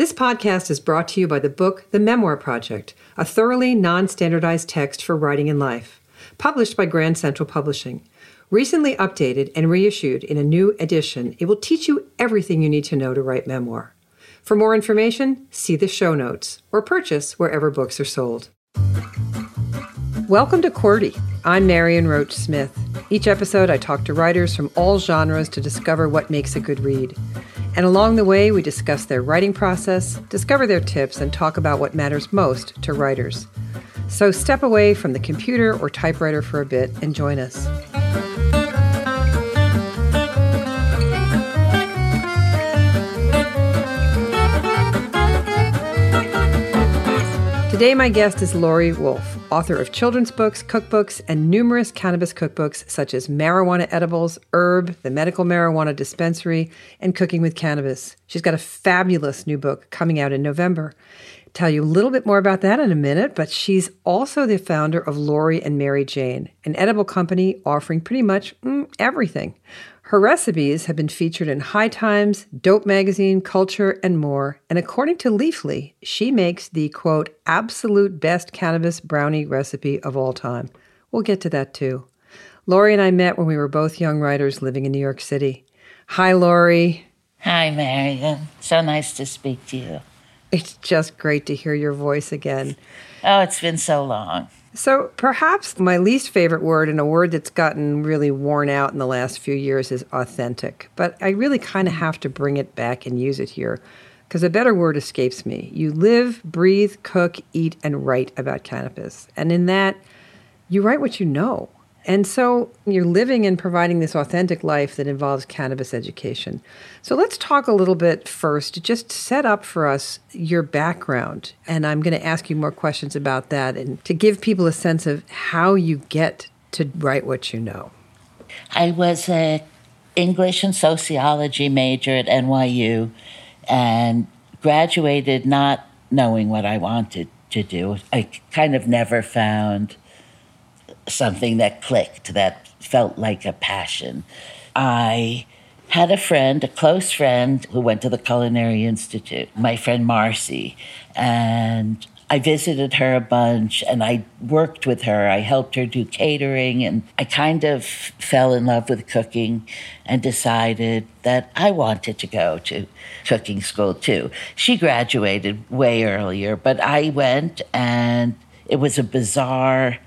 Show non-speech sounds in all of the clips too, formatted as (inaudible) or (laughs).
This podcast is brought to you by the book The Memoir Project, a thoroughly non standardized text for writing in life, published by Grand Central Publishing. Recently updated and reissued in a new edition, it will teach you everything you need to know to write memoir. For more information, see the show notes or purchase wherever books are sold. Welcome to QWERTY. I'm Marion Roach Smith. Each episode, I talk to writers from all genres to discover what makes a good read. And along the way, we discuss their writing process, discover their tips, and talk about what matters most to writers. So step away from the computer or typewriter for a bit and join us. Today, my guest is Laurie Wolf, author of children's books, cookbooks, and numerous cannabis cookbooks such as Marijuana Edibles, Herb, The Medical Marijuana Dispensary, and Cooking with Cannabis. She's got a fabulous new book coming out in November. Tell you a little bit more about that in a minute, but she's also the founder of Laurie and Mary Jane, an edible company offering pretty much mm, everything. Her recipes have been featured in High Times, Dope Magazine, Culture, and more. And according to Leafly, she makes the quote, absolute best cannabis brownie recipe of all time. We'll get to that too. Laurie and I met when we were both young writers living in New York City. Hi, Laurie. Hi, Marion. So nice to speak to you. It's just great to hear your voice again. Oh, it's been so long. So, perhaps my least favorite word, and a word that's gotten really worn out in the last few years, is authentic. But I really kind of have to bring it back and use it here because a better word escapes me. You live, breathe, cook, eat, and write about cannabis. And in that, you write what you know. And so you're living and providing this authentic life that involves cannabis education. So let's talk a little bit first, just set up for us your background. And I'm going to ask you more questions about that and to give people a sense of how you get to write what you know. I was a English and sociology major at NYU and graduated not knowing what I wanted to do. I kind of never found something that clicked, that felt like a passion. I had a friend, a close friend, who went to the Culinary Institute, my friend Marcy. And I visited her a bunch and I worked with her. I helped her do catering and I kind of fell in love with cooking and decided that I wanted to go to cooking school too. She graduated way earlier, but I went and it was a bizarre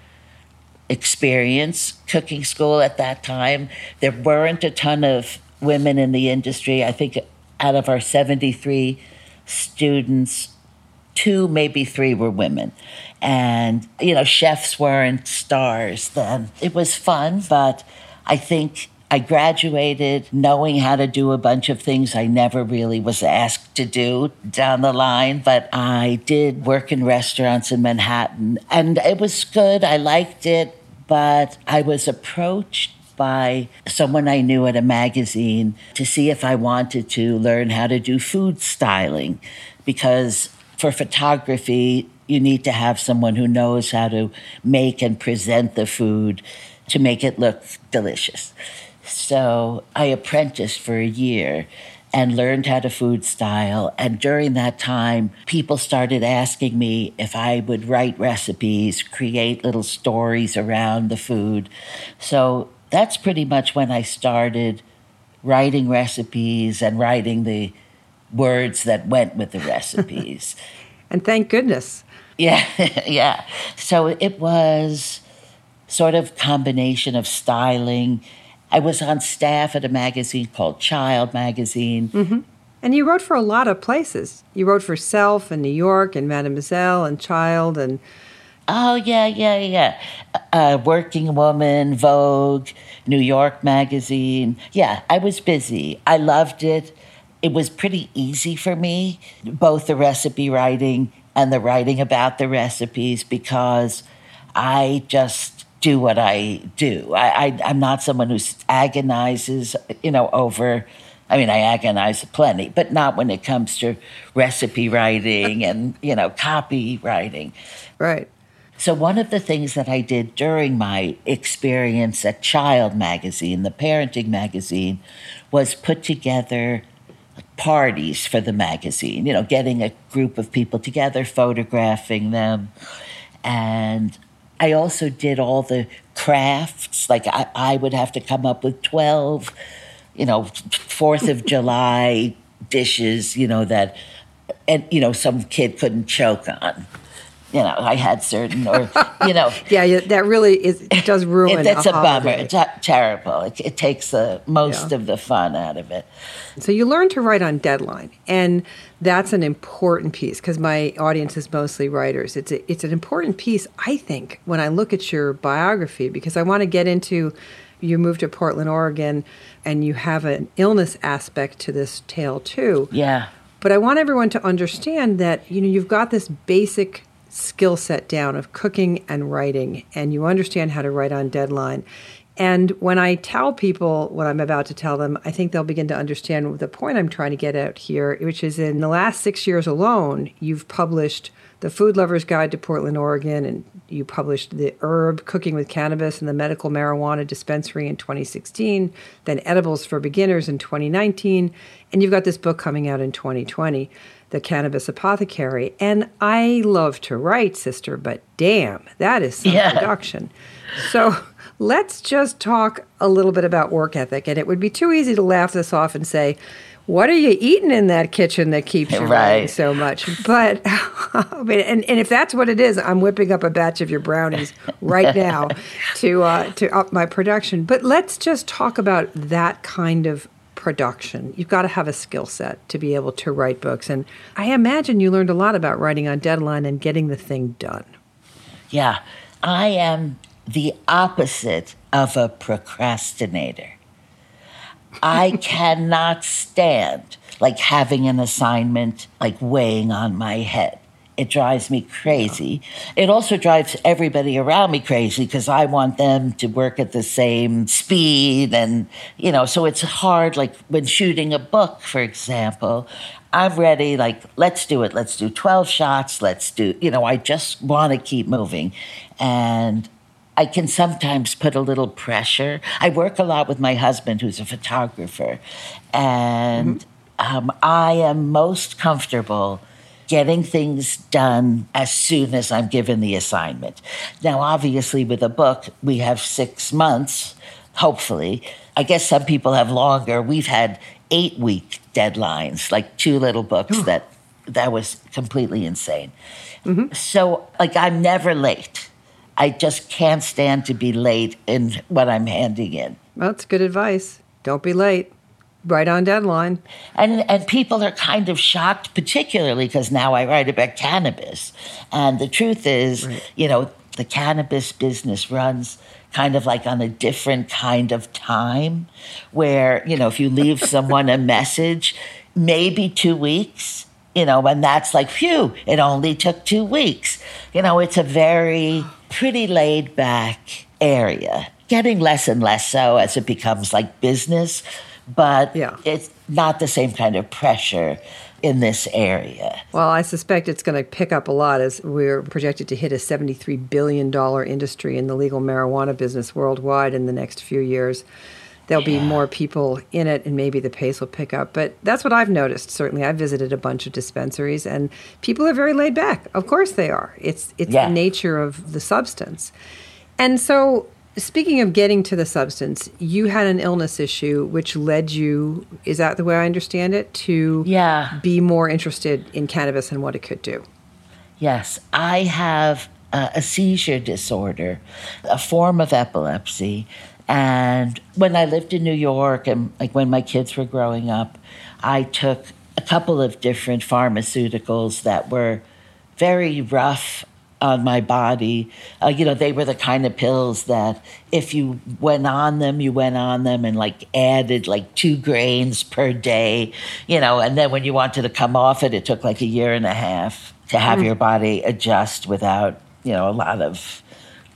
experience cooking school at that time. There weren't a ton of women in the industry. I think out of our 73 students, two, maybe three were women. And, you know, chefs weren't stars then. It was fun, but I think I graduated knowing how to do a bunch of things I never really was asked to do down the line, but I did work in restaurants in Manhattan and it was good. I liked it, but I was approached by someone I knew at a magazine to see if I wanted to learn how to do food styling because for photography, you need to have someone who knows how to make and present the food to make it look delicious. So I apprenticed for a year and learned how to food style. And during that time, people started asking me if I would write recipes, create little stories around the food. So that's pretty much when I started writing recipes and writing the words that went with the recipes. (laughs) and thank goodness. (laughs) Yeah, yeah. So it was sort of combination of styling I was on staff at a magazine called Child Magazine. Mm-hmm. And you wrote for a lot of places. You wrote for Self and New York and Mademoiselle and Child and. Oh, yeah, yeah, yeah. Uh, Working Woman, Vogue, New York Magazine. Yeah, I was busy. I loved it. It was pretty easy for me, both the recipe writing and the writing about the recipes, because I just do what I do. I, I am not someone who agonizes, you know, over. I mean, I agonize plenty, but not when it comes to recipe writing and you know copywriting. Right. So one of the things that I did during my experience at Child Magazine, the parenting magazine, was put together parties for the magazine, you know, getting a group of people together, photographing them. And I also did all the crafts. Like I, I would have to come up with 12, you know, Fourth of (laughs) July dishes, you know, that, and, you know, some kid couldn't choke on you know, I had certain, or you know, (laughs) yeah, yeah, that really is it does (laughs) ruin. It, it's a, a bummer. It's terrible. It, it, takes the most yeah. of the fun out of it. So you learn to write on deadline, and that's an important piece because my audience is mostly writers. It's a, it's an important piece, I think, when I look at your biography because I want to get into. You moved to Portland, Oregon, and you have an illness aspect to this tale too. Yeah. But I want everyone to understand that you know you've got this basic skill set down of cooking and writing, and you understand how to write on deadline. And when I tell people what I'm about to tell them, I think they'll begin to understand the point I'm trying to get out here, which is in the last six years alone, you've published The Food Lover's Guide to Portland, Oregon, and you published The Herb Cooking with Cannabis and the Medical Marijuana Dispensary in 2016, then Edibles for Beginners in 2019, and you've got this book coming out in 2020 the cannabis apothecary. And I love to write, sister, but damn, that is some yeah. production. So let's just talk a little bit about work ethic. And it would be too easy to laugh this off and say, what are you eating in that kitchen that keeps you right. so much? But (laughs) and, and if that's what it is, I'm whipping up a batch of your brownies right now (laughs) to uh, to up my production. But let's just talk about that kind of production. You've got to have a skill set to be able to write books. And I imagine you learned a lot about writing on deadline and getting the thing done. Yeah, I am the opposite of a procrastinator. I (laughs) cannot stand like having an assignment like weighing on my head. It drives me crazy. It also drives everybody around me crazy because I want them to work at the same speed. And, you know, so it's hard. Like when shooting a book, for example, I'm ready, like, let's do it. Let's do 12 shots. Let's do, you know, I just want to keep moving. And I can sometimes put a little pressure. I work a lot with my husband, who's a photographer. And mm-hmm. um, I am most comfortable getting things done as soon as I'm given the assignment. Now, obviously, with a book, we have six months, hopefully. I guess some people have longer. We've had eight week deadlines, like two little books that that was completely insane. Mm-hmm. So, like, I'm never late. I just can't stand to be late in what I'm handing in. Well, that's good advice. Don't be late right on deadline. And and people are kind of shocked, particularly because now I write about cannabis. And the truth is, right. you know, the cannabis business runs kind of like on a different kind of time where, you know, if you leave (laughs) someone a message, maybe two weeks, you know, and that's like, phew, it only took two weeks. You know, it's a very pretty laid back area, getting less and less so as it becomes like business but yeah. it's not the same kind of pressure in this area. Well, I suspect it's going to pick up a lot as we're projected to hit a $73 billion industry in the legal marijuana business worldwide in the next few years. There'll yeah. be more people in it, and maybe the pace will pick up. But that's what I've noticed. Certainly, I've visited a bunch of dispensaries, and people are very laid back. Of course, they are. It's it's yeah. the nature of the substance, and so Speaking of getting to the substance, you had an illness issue which led you, is that the way I understand it, to yeah. be more interested in cannabis and what it could do? Yes, I have a, a seizure disorder, a form of epilepsy. And when I lived in New York and like when my kids were growing up, I took a couple of different pharmaceuticals that were very rough on my body. Uh, you know, they were the kind of pills that if you went on them, you went on them and like added like two grains per day, you know, and then when you wanted to come off it, it took like a year and a half to have mm. your body adjust without, you know, a lot of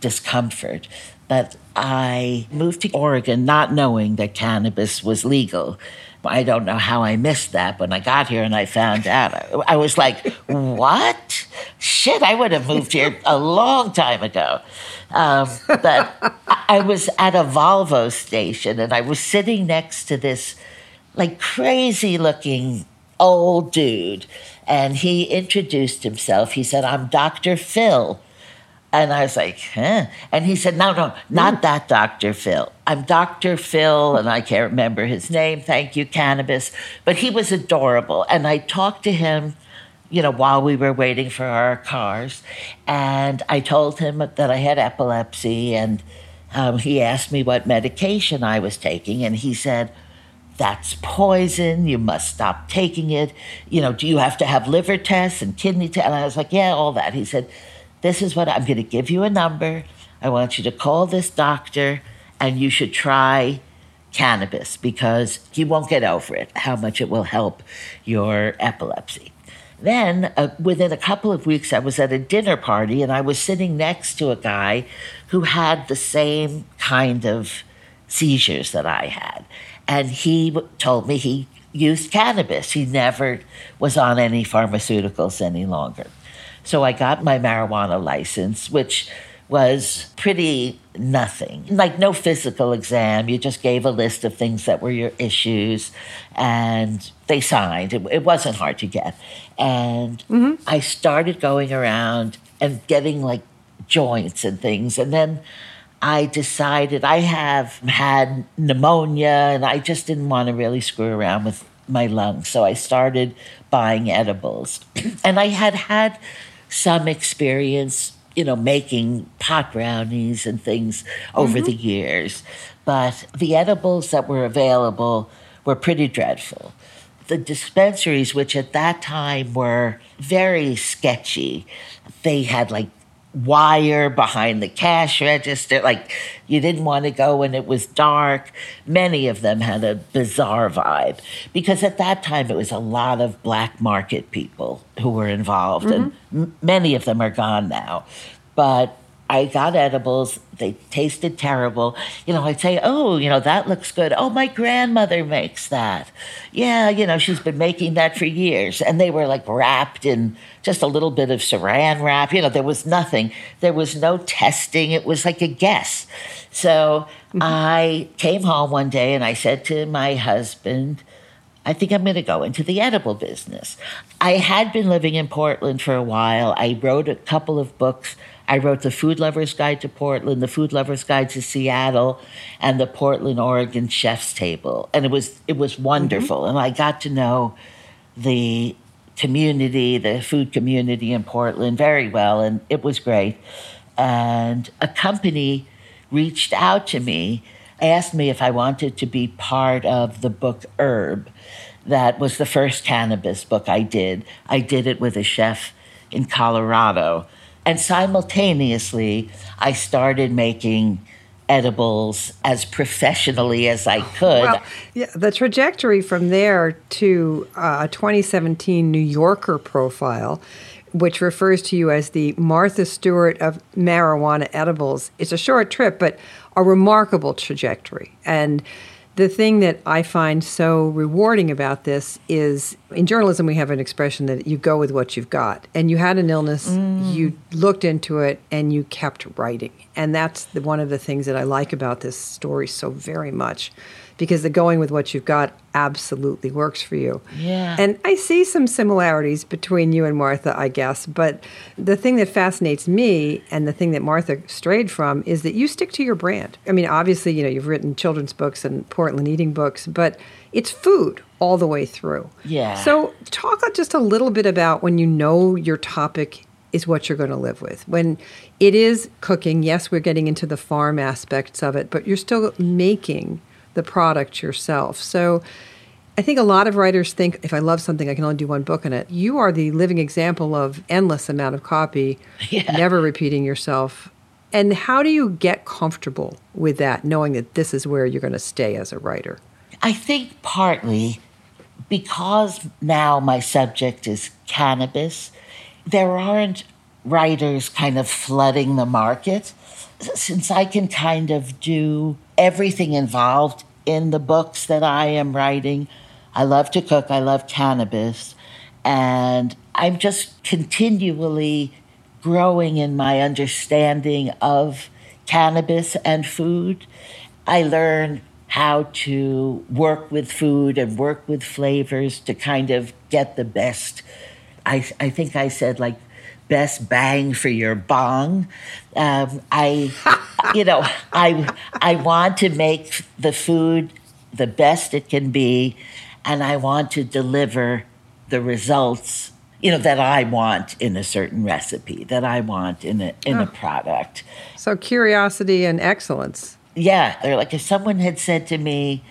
discomfort. But I moved to Oregon not knowing that cannabis was legal. I don't know how I missed that when I got here and I found out. I was like, what? Shit, I would have moved here a long time ago. Um, but I was at a Volvo station and I was sitting next to this like crazy looking old dude. And he introduced himself. He said, I'm Dr. Phil. And I was like, huh? And he said, no, no, not mm. that Dr. Phil. I'm Dr. Phil, and I can't remember his name. Thank you, cannabis. But he was adorable. And I talked to him, you know, while we were waiting for our cars. And I told him that I had epilepsy. And um, he asked me what medication I was taking. And he said, that's poison. You must stop taking it. You know, do you have to have liver tests and kidney tests? And I was like, yeah, all that. He said, this is what I'm going to give you a number. I want you to call this doctor and you should try cannabis because you won't get over it, how much it will help your epilepsy. Then, uh, within a couple of weeks, I was at a dinner party and I was sitting next to a guy who had the same kind of seizures that I had. And he told me he used cannabis. He never was on any pharmaceuticals any longer. So I got my marijuana license, which was pretty nothing. Like no physical exam. You just gave a list of things that were your issues and they signed. It, it wasn't hard to get. And mm-hmm. I started going around and getting like joints and things. And then I decided I have had pneumonia and I just didn't want to really screw around with my lungs. So I started buying edibles. (clears throat) and I had had some experience, you know, making pot brownies and things over mm-hmm. the years. But the edibles that were available were pretty dreadful. The dispensaries, which at that time were very sketchy, they had like wire behind the cash register. Like you didn't want to go when it was dark. Many of them had a bizarre vibe because at that time it was a lot of black market people who were involved, mm-hmm. and m- many of them are gone now. But I got edibles. They tasted terrible. You know, I'd say, oh, you know, that looks good. Oh, my grandmother makes that. Yeah, you know, she's been making that for years. And they were like wrapped in just a little bit of saran wrap. You know, there was nothing. There was no testing. It was like a guess. So mm-hmm. I came home one day and I said to my husband, I think I'm going to go into the edible business. I had been living in Portland for a while. I wrote a couple of books I wrote The Food Lover's Guide to Portland, The Food Lover's Guide to Seattle, and the Portland, Oregon Chef's Table. And it was it was wonderful. Mm-hmm. And I got to know the community, the food community in Portland very well, and it was great. And a company reached out to me, asked me if I wanted to be part of the book Herb. That was the first cannabis book I did. I did it with a chef in Colorado and simultaneously, I started making edibles as professionally as I could. Well, yeah, the trajectory from there to uh, a 2017 New Yorker profile, which refers to you as the Martha Stewart of marijuana edibles, it's a short trip, but a remarkable trajectory. And the thing that I find so rewarding about this is in journalism, we have an expression that you go with what you've got. And you had an illness, mm. you looked into it, and you kept writing. And that's the, one of the things that I like about this story so very much because the going with what you've got absolutely works for you. Yeah. And I see some similarities between you and Martha, I guess. But the thing that fascinates me and the thing that Martha strayed from is that you stick to your brand. I mean, obviously, you know, you've written children's books and Portland eating books, but it's food all the way through. Yeah. So talk just a little bit about when you know your topic is what you're going to live with. When it is cooking, yes, we're getting into the farm aspects of it, but you're still making the product yourself. So I think a lot of writers think if I love something, I can only do one book on it. You are the living example of endless amount of copy, yeah. never repeating yourself. And how do you get comfortable with that, knowing that this is where you're going to stay as a writer? I think partly because now my subject is cannabis, there aren't writers kind of flooding the market. Since I can kind of do everything involved in the books that I am writing. I love to cook, I love cannabis, and I'm just continually growing in my understanding of cannabis and food. I learn how to work with food and work with flavors to kind of get the best. I, I think I said like best bang for your bong. Um, I, (laughs) you know, I I want to make the food the best it can be, and I want to deliver the results you know that I want in a certain recipe, that I want in a in oh. a product. So curiosity and excellence. Yeah, they're like if someone had said to me,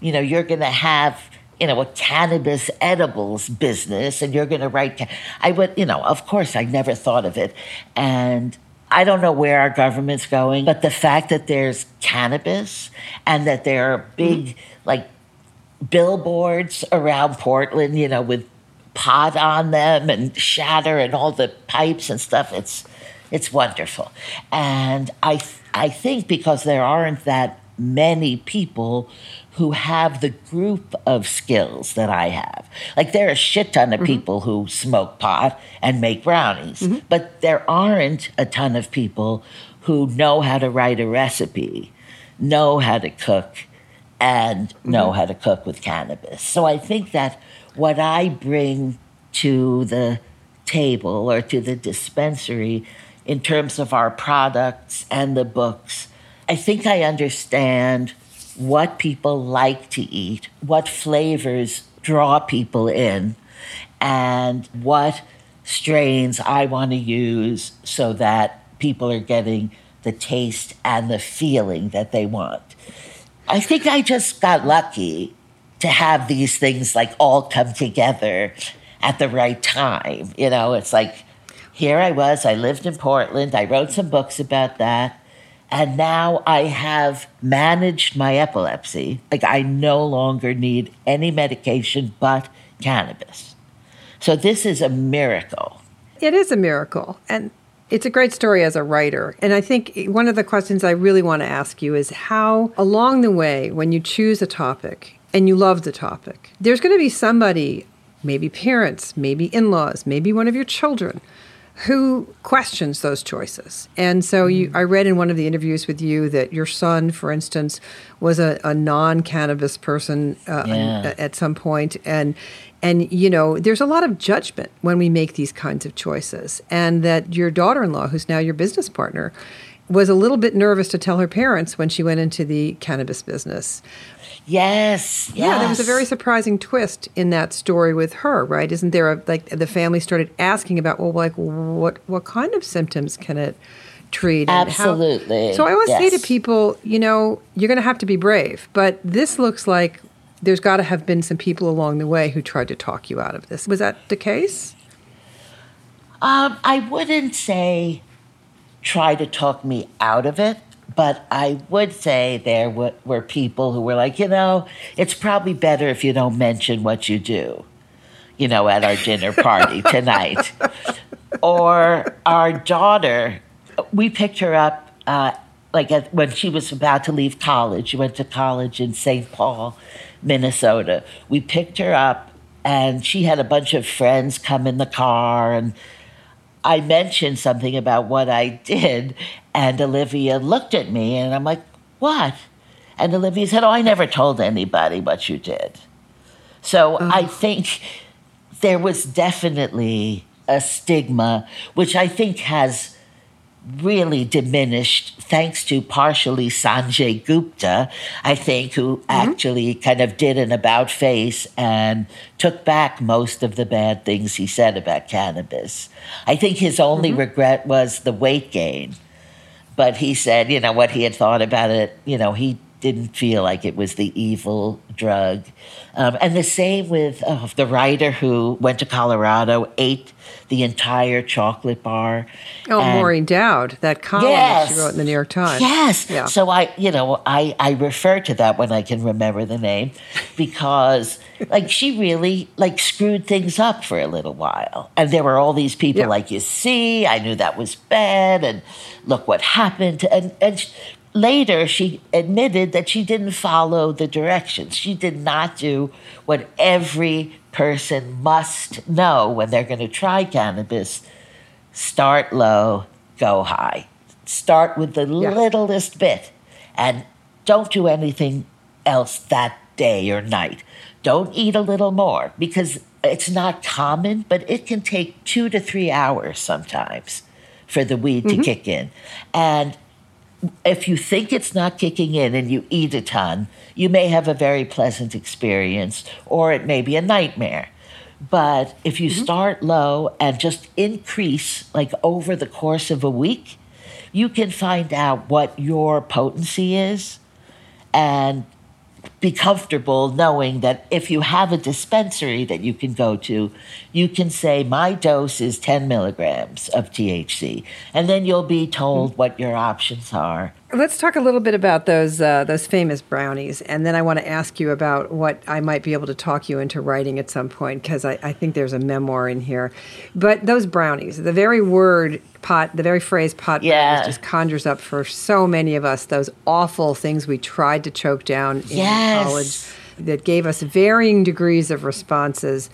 you know, you're going to have you know a cannabis edibles business and you're going to write I would, you know, of course I never thought of it and I don't know where our government's going, but the fact that there's cannabis and that there are big mm-hmm. like billboards around Portland, you know, with pot on them and shatter and all the pipes and stuff. It's it's wonderful, and I I think because there aren't that many people who have the group of skills that I have. Like there are a shit ton of mm-hmm. people who smoke pot and make brownies, mm-hmm. but there aren't a ton of people who know how to write a recipe, know how to cook, and mm-hmm. know how to cook with cannabis. So I think that what I bring to the table or to the dispensary in terms of our products and the books, I think I understand what people like to eat, what flavors draw people in, and what strains I want to use so that people are getting the taste and the feeling that they want. I think I just got lucky to have these things like all come together at the right time. You know, it's like here I was, I lived in Portland, I wrote some books about that. And now I have managed my epilepsy. Like, I no longer need any medication but cannabis. So, this is a miracle. It is a miracle. And it's a great story as a writer. And I think one of the questions I really want to ask you is how, along the way, when you choose a topic, and you love the topic, there's going to be somebody, maybe parents, maybe in laws, maybe one of your children, who questions those choices. And so you, I read in one of the interviews with you that your son, for instance, was a, a non-cannabis person uh, yeah. at some point, and and you know there's a lot of judgment when we make these kinds of choices, and that your daughter-in-law, who's now your business partner, was a little bit nervous to tell her parents when she went into the cannabis business. Yes, yes. Yeah, there was a very surprising twist in that story with her, right? Isn't there a like the family started asking about well like what what kind of symptoms can it treat? Absolutely. How, so I always yes. say to people, you know, you're going to have to be brave, but this looks like there's got to have been some people along the way who tried to talk you out of this. Was that the case? Um, I wouldn't say try to talk me out of it. But I would say there were, people who were like, you know, it's probably better if you don't mention what you do, you know, at our dinner party (laughs) tonight. or our daughter, we picked her up uh, like at, when she was about to leave college. She went to college in St. Paul, Minnesota. We picked her up, and she had a bunch of friends come in the car and I mentioned something about what I did, and Olivia looked at me, and I'm like, What? And Olivia said, Oh, I never told anybody what you did. So. I think there was definitely a stigma, which I think has really diminished thanks to partially Sanjay Gupta, I think, who mm-hmm. actually kind of did an about face and took back most of the bad things he said about cannabis. I think his only mm-hmm. regret was the weight gain. But he said, you know, what he had thought about it, you know, he didn't feel like it was the evil drug. Um, and the same with uh, the writer who went to Colorado, ate the entire chocolate bar. Oh, and, Maureen Dowd, that column yes, that she wrote in the New York Times. Yes. Yeah. So I, you know, I, I refer to that when I can remember the name because like she really like screwed things up for a little while. And there were all these people yeah. like, you see, I knew that was bad and look what happened. And, and later she admitted that she didn't follow the directions. She did not do what every person must know when they're going to try cannabis start low, go high. Start with the yeah. littlest bit and don't do anything else that day or night. Don't eat a little more because it's not common, but it can take two to three hours sometimes for the weed mm-hmm. to kick in. And if you think it's not kicking in and you eat a ton, you may have a very pleasant experience or it may be a nightmare. But if you mm-hmm. start low and just increase, like over the course of a week, you can find out what your potency is and be comfortable knowing that if you have a dispensary that you can go to, you can say, My dose is 10 milligrams of THC. And then you'll be told hmm. what your options are. Let's talk a little bit about those uh, those famous brownies, and then I want to ask you about what I might be able to talk you into writing at some point because I, I think there's a memoir in here. But those brownies, the very word pot, the very phrase pot yeah. brownies just conjures up for so many of us those awful things we tried to choke down in yes. college that gave us varying degrees of responses.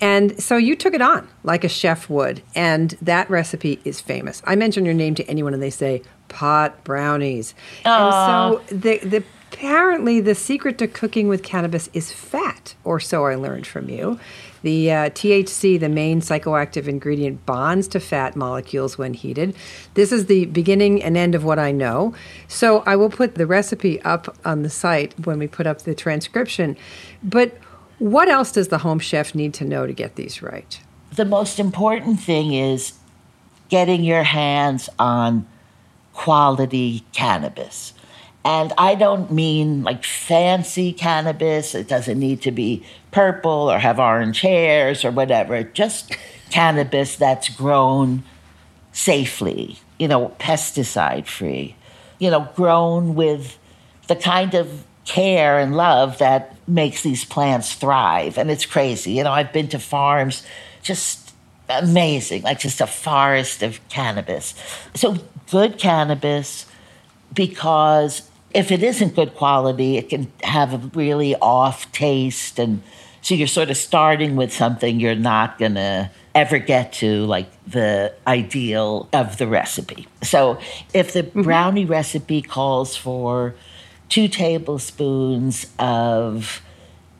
And so you took it on like a chef would, and that recipe is famous. I mention your name to anyone, and they say, pot brownies. Aww. And so the, the apparently the secret to cooking with cannabis is fat, or so I learned from you. The uh, THC, the main psychoactive ingredient, bonds to fat molecules when heated. This is the beginning and end of what I know. So I will put the recipe up on the site when we put up the transcription. But what else does the home chef need to know to get these right? The most important thing is getting your hands on quality cannabis. And I don't mean like fancy cannabis. It doesn't need to be purple or have orange hairs or whatever. Just cannabis that's grown safely, you know, pesticide free, you know, grown with the kind of care and love that makes these plants thrive. And it's crazy. You know, I've been to farms, just amazing, like just a forest of cannabis. So good cannabis because if it isn't good quality, it can have a really off taste. And so you're sort of starting with something you're not going to ever get to, like the ideal of the recipe. So if the mm-hmm. brownie recipe calls for two tablespoons of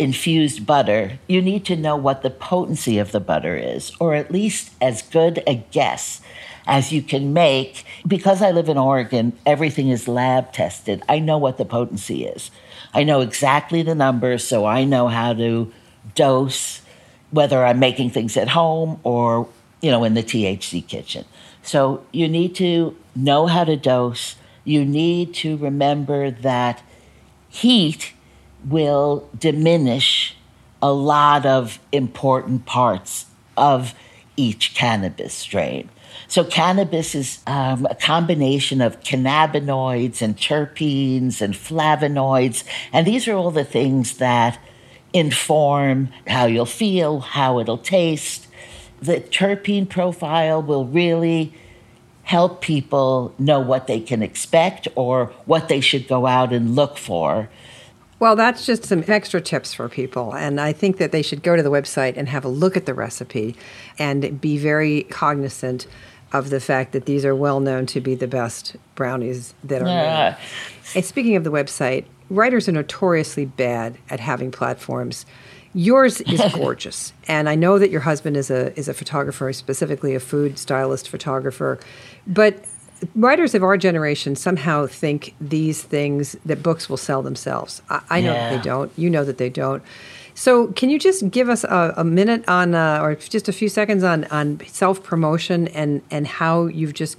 infused butter, you need to know what the potency of the butter is, or at least as good a guess as you can make. Because I live in Oregon, everything is lab tested. I know what the potency is. I know exactly the numbers, so I know how to dose, whether I'm making things at home or, you know, in the THC kitchen. So you need to know how to dose. You need to remember that heat will diminish a lot of important parts of each cannabis strain. So, cannabis is um, a combination of cannabinoids and terpenes and flavonoids. And these are all the things that inform how you'll feel, how it'll taste. The terpene profile will really help people know what they can expect or what they should go out and look for well, that's just some extra tips for people. And I think that they should go to the website and have a look at the recipe and be very cognizant of the fact that these are well known to be the best brownies that are yeah. made. And speaking of the website, writers are notoriously bad at having platforms. Yours (laughs) is gorgeous, and I know that your husband is a is a photographer, specifically a food stylist photographer. But writers of our generation somehow think these things that books will sell themselves. I, I know yeah. that they don't. You know that they don't. So, can you just give us a, a minute on, uh, or just a few seconds on on self promotion and and how you've just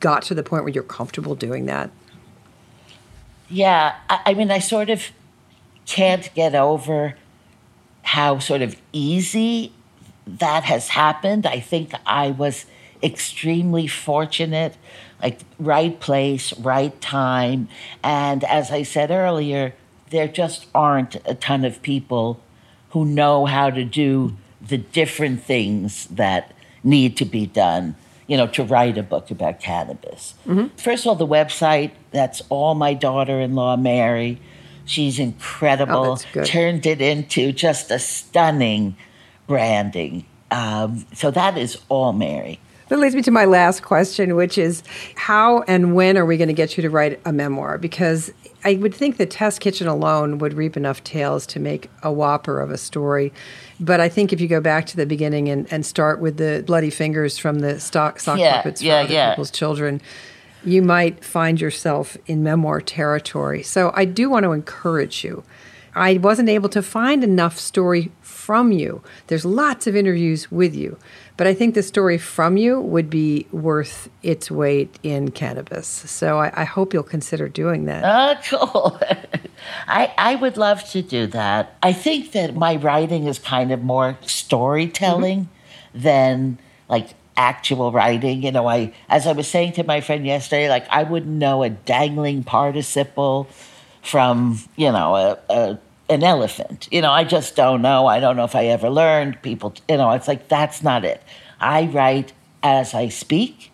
got to the point where you're comfortable doing that? Yeah, I, I mean, I sort of can't get over how sort of easy that has happened. I think I was extremely fortunate, like right place, right time. And as I said earlier, there just aren't a ton of people who know how to do the different things that need to be done you know, to write a book about cannabis. Mm-hmm. First of all, the website, that's all my daughter in law, Mary. She's incredible. Oh, turned it into just a stunning branding. Um, so that is all Mary. That leads me to my last question, which is how and when are we going to get you to write a memoir? Because I would think the test kitchen alone would reap enough tales to make a whopper of a story. But I think if you go back to the beginning and, and start with the bloody fingers from the stock sock Yeah, puppets for yeah, other yeah. people's children, you might find yourself in memoir territory. So I do want to encourage you. I wasn't able to find enough story from you. There's lots of interviews with you, but I think the story from you would be worth its weight in cannabis. So I, I hope you'll consider doing that. Oh, cool. (laughs) I, I would love to do that. I think that my writing is kind of more storytelling mm-hmm. than like actual writing. You know, I as I was saying to my friend yesterday, like I wouldn't know a dangling participle from, you know, a, a an elephant. You know, I just don't know. I don't know if I ever learned. People, you know, it's like that's not it. I write as I speak.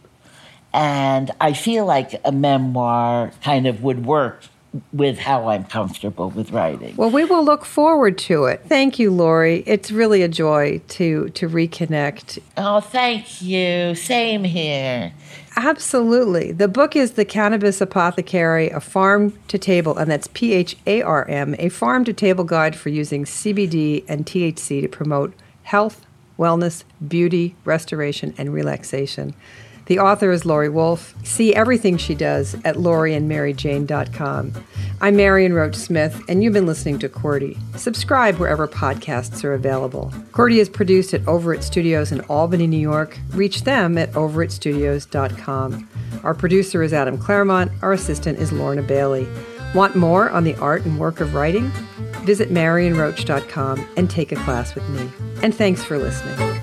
And I feel like a memoir kind of would work with how I'm comfortable with writing. Well, we will look forward to it. Thank you, Laurie. It's really a joy to to reconnect. Oh, thank you. Same here. Absolutely. The book is The Cannabis Apothecary, a pharm to table, and that's P H A R M, a pharm to table guide for using CBD and THC to promote health, wellness, beauty, restoration, and relaxation. The author is Laurie Wolf. See everything she does at laurieandmaryjane.com. I'm Marion Roach Smith, and you've been listening to QWERTY. Subscribe wherever podcasts are available. QWERTY is produced at Overit Studios in Albany, New York. Reach them at overitstudios.com. Our producer is Adam Claremont. Our assistant is Lorna Bailey. Want more on the art and work of writing? Visit marionroach.com and take a class with me. And thanks for listening.